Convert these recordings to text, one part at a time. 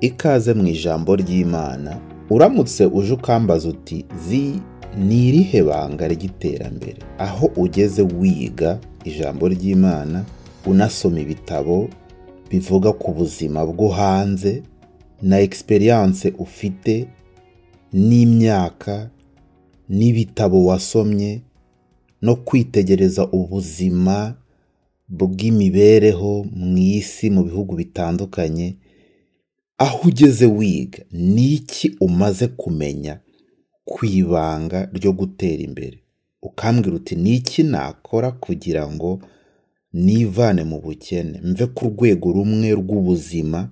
ikaze mu ijambo ry'imana uramutse uje ukambaza uti zi ni irihe banga ry'iterambere? Aho ugeze wiga ijambo ry'imana unasoma ibitabo bivuga ku buzima bwo hanze na egisperiyanse ufite n'imyaka n'ibitabo wasomye no kwitegereza ubuzima bw'imibereho mu isi mu bihugu bitandukanye aho ugeze wiga ni iki umaze kumenya ku ibanga ryo gutera imbere? Ukambwira uti ni iki nakora kugira ngo nivane mu bukene? Mve ku rwego rumwe rw'ubuzima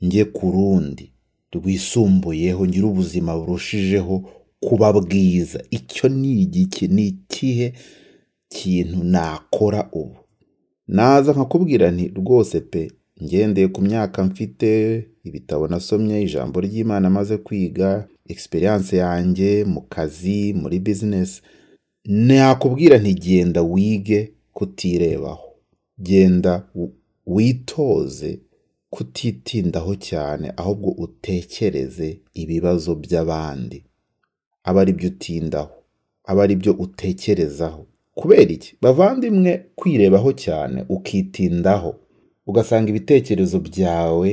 njye ku rundi. Rwisumbuyeho ngire ubuzima burushijeho kuba bwiza. Icyo ni igiki? Ni ikihe kintu nakora ubu? Naza nkakubwira nti rwose pe ngendeye ku myaka mfite ibitabo nasomye ijambo ry'imana maze kwiga egisperiyanse yanjye mu kazi muri bizinesi nakubwira nti genda wige kutirebaho. Genda witoze kutitindaho cyane ahubwo utekereze ibibazo by'abandi. Aba ari byo utindaho aba ari byo utekerezaho. Kubera iki? Bavandimwe kwirebaho cyane ukitindaho. Ugasanga ibitekerezo byawe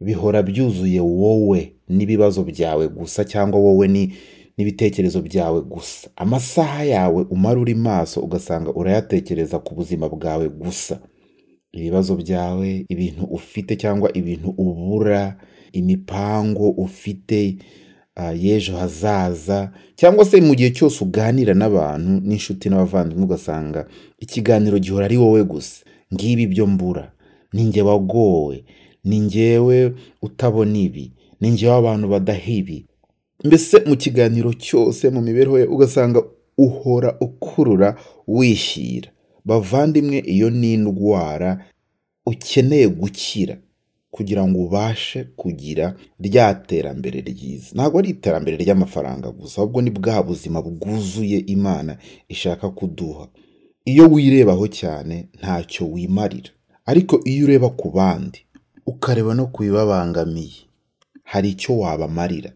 bihora byuzuye wowe n'ibibazo byawe gusa cyangwa wowe n'ibitekerezo byawe gusa. Amasaha yawe umara uri maso ugasanga urayatekereza ku buzima bwawe gusa. Ibibazo byawe ibintu ufite cyangwa ibintu ubura imipango ufite y'ejo hazaza cyangwa se mu gihe cyose uganira n'abantu n'inshuti n'abavandimwe ugasanga ikiganiro gihora ari wowe gusa. Ngibi byo mbura. Ni njye wagowe. Ni njyewe utabona ibi. Ni njyewe abantu badaha ibi. Mbese mu kiganiro cyose mu mibereho ye ugasanga uhora ukurura wishyira bavandimwe iyo ni indwara ukeneye gukira kugira ngo ubashe kugira rya terambere ryiza. Ntabwo ari iterambere ry'amafaranga gusa ahubwo ni bwa buzima bwuzuye imana ishaka kuduha. Iyo wirebaho cyane ntacyo wimarira. Ariko iyo ureba ku bandi ukareba no ku bibabangamiye hari icyo wabamarira.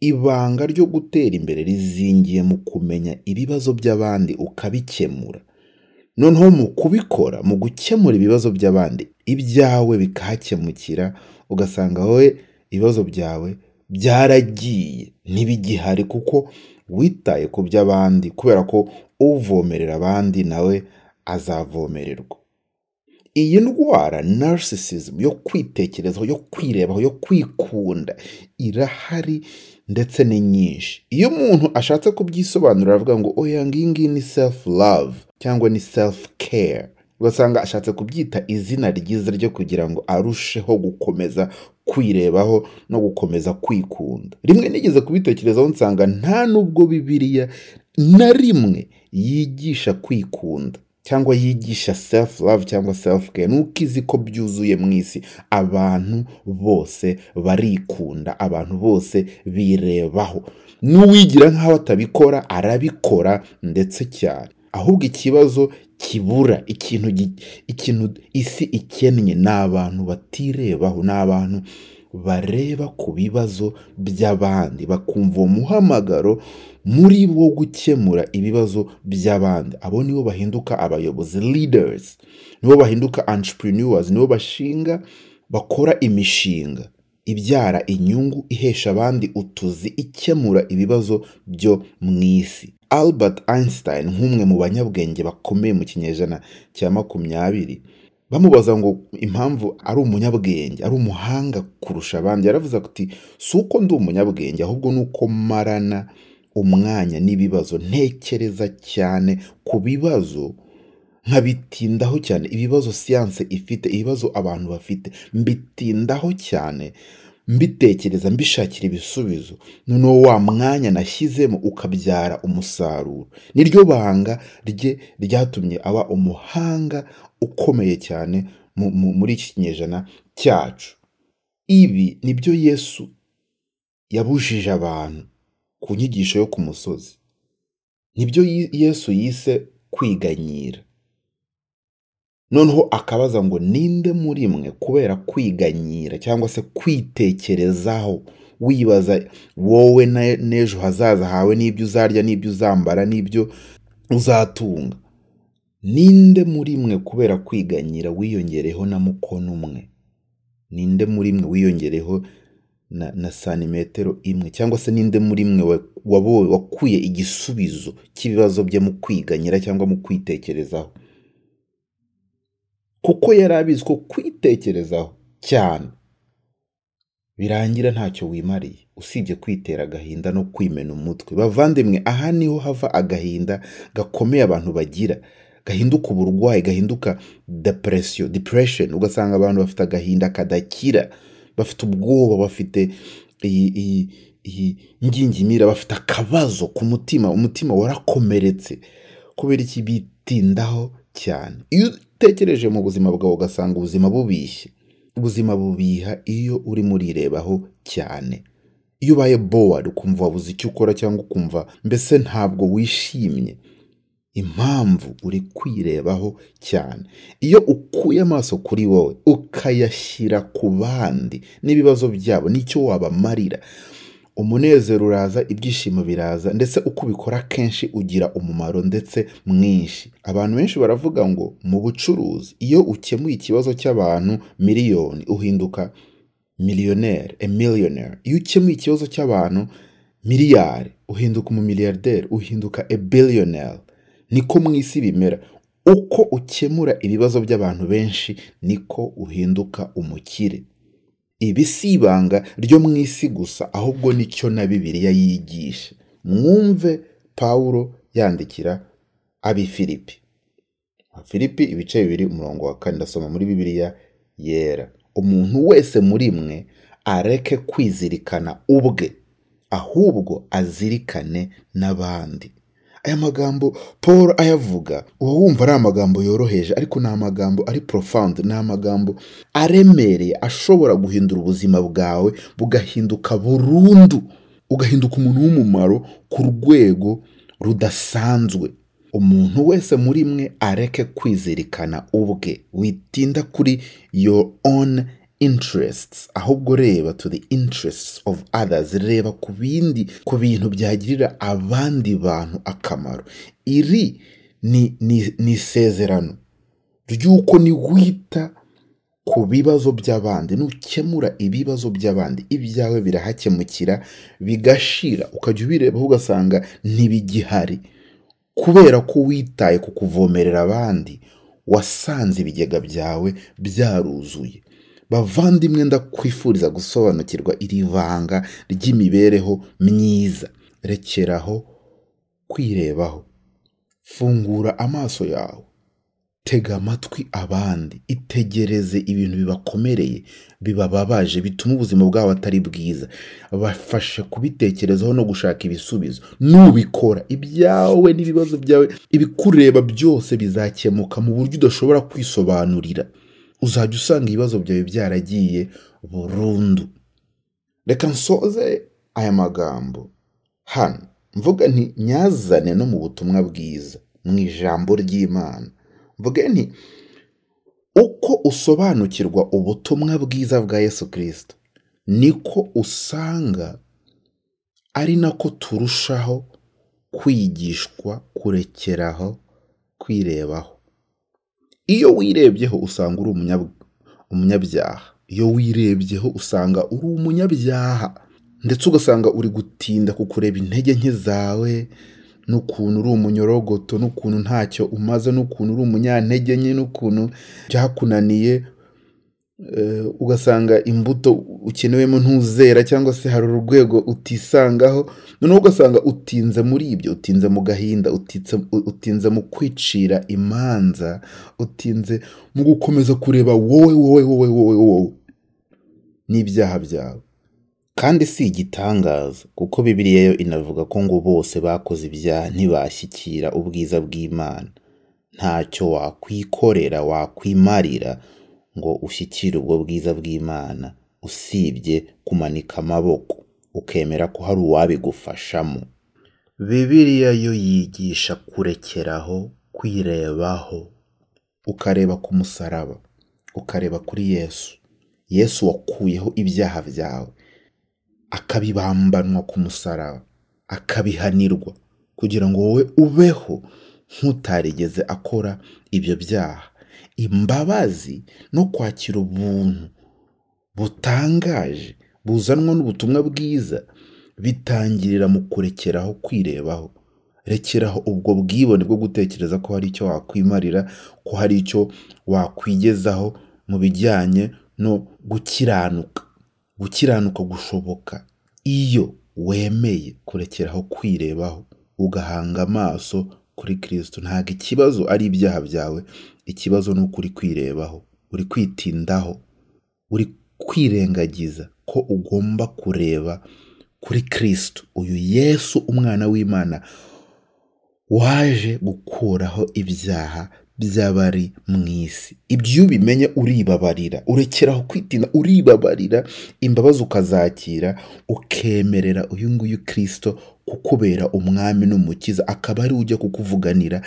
Ibanga ryo gutera imbere rizingiye mu kumenya ibibazo by'abandi ukabikemura. Noneho mu kubikora mu gukemura ibibazo by'abandi ibyawe bikahakemukira ugasanga wowe ibibazo byawe byaragiye. Ntibigihari kuko witaye ku by'abandi kubera ko uvomerera abandi nawe azavomererwa. Iyi ndwara narcissism yo kwitekerezaho yo kwirebaho yo kwikunda irahari ndetse ni nyinshi. Iyo umuntu ashatse kubyisobanurira aravuga ngo oya ngiyi ngiyi ni self love cyangwa ni self care ugasanga ashatse kubyita izina ryiza ryo kugira ngo arusheho gukomeza kwirebaho no gukomeza kwikunda. Rimwe nigeze kubitekerezaho nsanga nta nubwo bibiliya na rimwe yigisha kwikunda. Cyangwa yigisha self love cyangwa self care nuko izi ko byuzuye mu isi abantu bose barikunda abantu bose birebaho. N'uwigira nk'aho atabikora arabikora ndetse cyane. Ahubwo ikibazo kibura ikintu ikintu isi ikennye ni abantu batirebaho ni abantu bareba ku bibazo by'abandi bakumva uwo muhamagaro muri bo gukemura ibibazo by'abandi. Abo nibo bahinduka abayobozi leaders nibo bahinduka entrepreneurs nibo bashinga bakora imishinga ibyara inyungu ihesha abandi utuzi ikemura ibibazo byo mu isi. Albert einstein nk'umwe mu banyabwenge bakomeye mu kinyejana cya makumyabiri bamubaza ngo impamvu ari umunyabwenge ari umuhanga kurusha abandi. Yaravuze ati si uko ndi umunyabwenge ahubwo ni uko marana umwanya n'ibibazo ntekereza cyane ku bibazo nkabitindaho cyane. Ibibazo siyanse ifite ibibazo abantu bafite mbitindaho cyane. Mbitekereza mbishakira ibisubizo. Noneho wa mwanya nashyizemo ukabyara umusaruro. Niryo banga rye ryatumye aba umuhanga ukomeye cyane muri iki kinyejana cyacu. Ibi ni byo yesu yabujije abantu ku nyigisho yo ku musozi. Nibyo yesu yise kwiganyira. Noneho akabaza ngo ninde muri mwe? Kubera kwiganyira cyangwa se kwitekerezaho wibaza wowe n'ejo hazaza hawe n'ibyo uzarya n'ibyo uzambara n'ibyo uzatunga. Ninde muri mwe kubera kwiganyira wiyongereho na mukono umwe? Ninde muri mwe wiyongereho na, na santimetero imwe? Cyangwa se ninde muri mwe wakuye igisubizo cy'ibibazo bye mu kwiganyira cyangwa mu kwitekerezaho? Kuko yari abizi ko kwitekerezaho cyane birangira ntacyo wimariye. Usibye kwitera agahinda no kwimena umutwe. Bavandimwe aha ni ho hava agahinda gakomeye abantu bagira. Gahinduka uburwayi gahinduka depression depression. Ugasanga abantu bafite agahinda kadakira bafite ubwoba bafite iyi iyi iyi ngingimira bafite akabazo ku mutima. Umutima warakomeretse kubera iki bitindaho? Cyane. Iyo utekereje mu buzima bwawe ugasanga ubuzima bubishye. Ubuzima bubiha iyo urimo urirebaho cyane. Iyo ubaye bored ukumva wabuze icyo ukora cyangwa ukumva mbese ntabwo wishimye impamvu uri kwirebaho cyane. Iyo ukuye amaso kuri wowe ukayashyira ku bandi n'ibibazo byabo n'icyo wabamarira umunezero uraza ibyishimo biraza ndetse uko ubikora kenshi ugira umumaro ndetse mwinshi. Abantu benshi baravuga ngo mu bucuruzi iyo ukemuye ikibazo cy'abantu miliyoni uhinduka miliyoneri millionaire. Iyo ukemuye ikibazo cy'abantu miliyari uhinduka umumiliyarderi uhinduka a billionaire. Niko mu isi bimera. Uko ukemura ibibazo by'abantu benshi niko uhinduka umukire. Ibi si ibanga ryo mu isi gusa ahubwo ni cyo na bibiliya yigisha. Mwumve pawulo yandikira abi filipi filipi ibice bibiri umurongo wa kane ndasoma muri bibiliya yera. Umuntu wese muri mwe areke kwizirikana ubwe ahubwo azirikane n'abandi. Aya magambo paul ayavuga uba wumva ari amagambo yoroheje ariko ni amagambo ari profound ni amagambo aremereye ashobora guhindura ubuzima bwawe bugahinduka burundu ugahinduka umuntu w'umumaro ku rwego rudasanzwe. Umuntu wese muri mwe areke kwizirikana ubwe witinda kuri your own interests ahubwo reba to the interests of others reba ku bindi ku bintu byagirira abandi bantu akamaro. Iri ni ni ni isezerano ry'uko niwita ku bibazo by'abandi nukemura ibibazo by'abandi ibyawe birahakemukira bigashira ukajya ubirebaho ugasanga ntibigihari. Kubera ko witaye ku kuvomerera abandi wasanze ibigega byawe byaruzuye. Bavandimwe ndakwifuriza gusobanukirwa iri vanga ry'imibereho myiza. Rekeraho kwirebaho. Fungura amaso yawe. Tega amatwi abandi. Itegereze ibintu bibakomereye bibababaje bituma ubuzima bwabo atari bwiza. Bafashe kubitekerezaho no gushaka ibisubizo. Nubikora. Ibyawe n'ibibazo byawe ibikureba byose bizakemuka mu buryo udashobora kwisobanurira. Uzajya usanga ibibazo byawe byaragiye burundu. Reka nsoze aya magambo. Hano mvuga nti nyazane no mu butumwa bwiza mu ijambo ry'imana. Mvuge nti uko usobanukirwa ubutumwa bwiza bwa yesu kirisito niko usanga ari nako turushaho kwigishwa kurekeraho kwirebaho. Iyo wirebyeho usanga uri umunya- umunyabyaha. Iyo wirebyeho usanga uri umunyabyaha ndetse ugasanga uri gutinda ku kureba intege nke zawe n'ukuntu uri umunyorogoto n'ukuntu ntacyo umaze n'ukuntu uri umunyantege nke n'ukuntu byakunaniye ugasanga imbuto ukenewemo ntuzera cyangwa se hari urwego utisangaho noneho ugasanga utinze muri ibyo utinze mu gahinda utinze mu kwicira imanza utinze mu gukomeza kureba wowe wowe wowe wowe wowe n'ibyaha byawe. Kandi si igitangaza kuko bibiliya yo inavuga ko ngo bose bakoze ibyaha ntibashyikira ubwiza bw'imana. Ntacyo wakwikorera wakwimarira ngo ushyikire ubwo bwiza bw'imana usibye kumanika amaboko ukemera ko hari uwabigufashamo. Bibiliya yo yigisha kurekeraho kwirebaho. Ukareba ku musaraba ukareba kuri yesu. Yesu wakuyeho ibyaha byawe. Akabibambanwa ku musaraba akabihanirwa kugira ngo wowe ubeho nk'utarigeze akora ibyo byaha. Imbabazi no kwakira ubuntu butangaje buzanwa n'ubutumwa bwiza bitangirira mu kurekeraho kwirebaho. Rekeraho ubwo bwibone bwo gutekereza ko hari icyo wakwimarira ko hari icyo wakwigezaho mu bijyanye no gukiranuka gukiranuka gushoboka. Iyo wemeye kurekeraho kwirebaho ugahanga amaso kuri kirisito ntabwo ikibazo ari ibyaha byawe. Ikibazo ni uko uri kwirebaho. Uri kwitindaho. Uri kwirengagiza ko ugomba kureba kuri kirisito uyu yesu umwana w'imana waje gukuraho ibyaha by'abari mu isi. Ibyo iyo ubimenye uribabarira. Urekeraho kwitinda uribabarira imbabazi ukazakira ukemerera uyu nguyu kirisito kukubera umwami n'umukiza akaba ari ujya kukuvuganira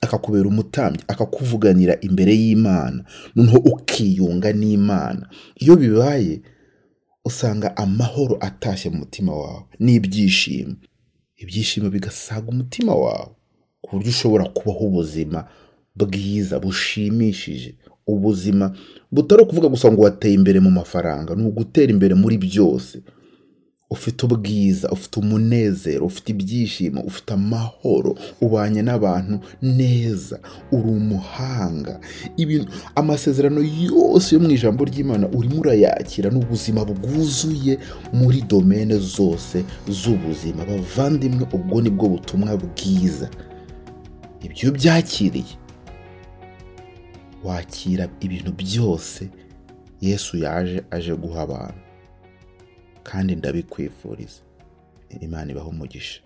akakubera umutambyi akakuvuganira imbere y'imana. Noneho ukiyunga n'imana. Iyo bibaye usanga amahoro atashye mu mutima wawe. N'ibyishimo. Ibyishimo bigasaga umutima wawe ku buryo ushobora kubaho ubuzima bwiza bushimishije. Ubuzima butari ukuvuga gusa ngo wateye imbere mu mafaranga ni ugutera imbere muri byose. Ufite ubwiza ufite umunezero ufite ibyishimo ufite amahoro ubanye n'abantu neza uri umuhanga. Ibintu amasezerano yose yo mu ijambo ry'imana urimo urayakira ni ubuzima bwuzuye muri domene zose z'ubuzima. Bavandimwe ubwo ni bwo butumwa bwiza. Ibyo byakiriye wakira ibintu byose yesu yaje aje guha abantu. Kandi ndabikwifuriza. Imana ibaho umugisha.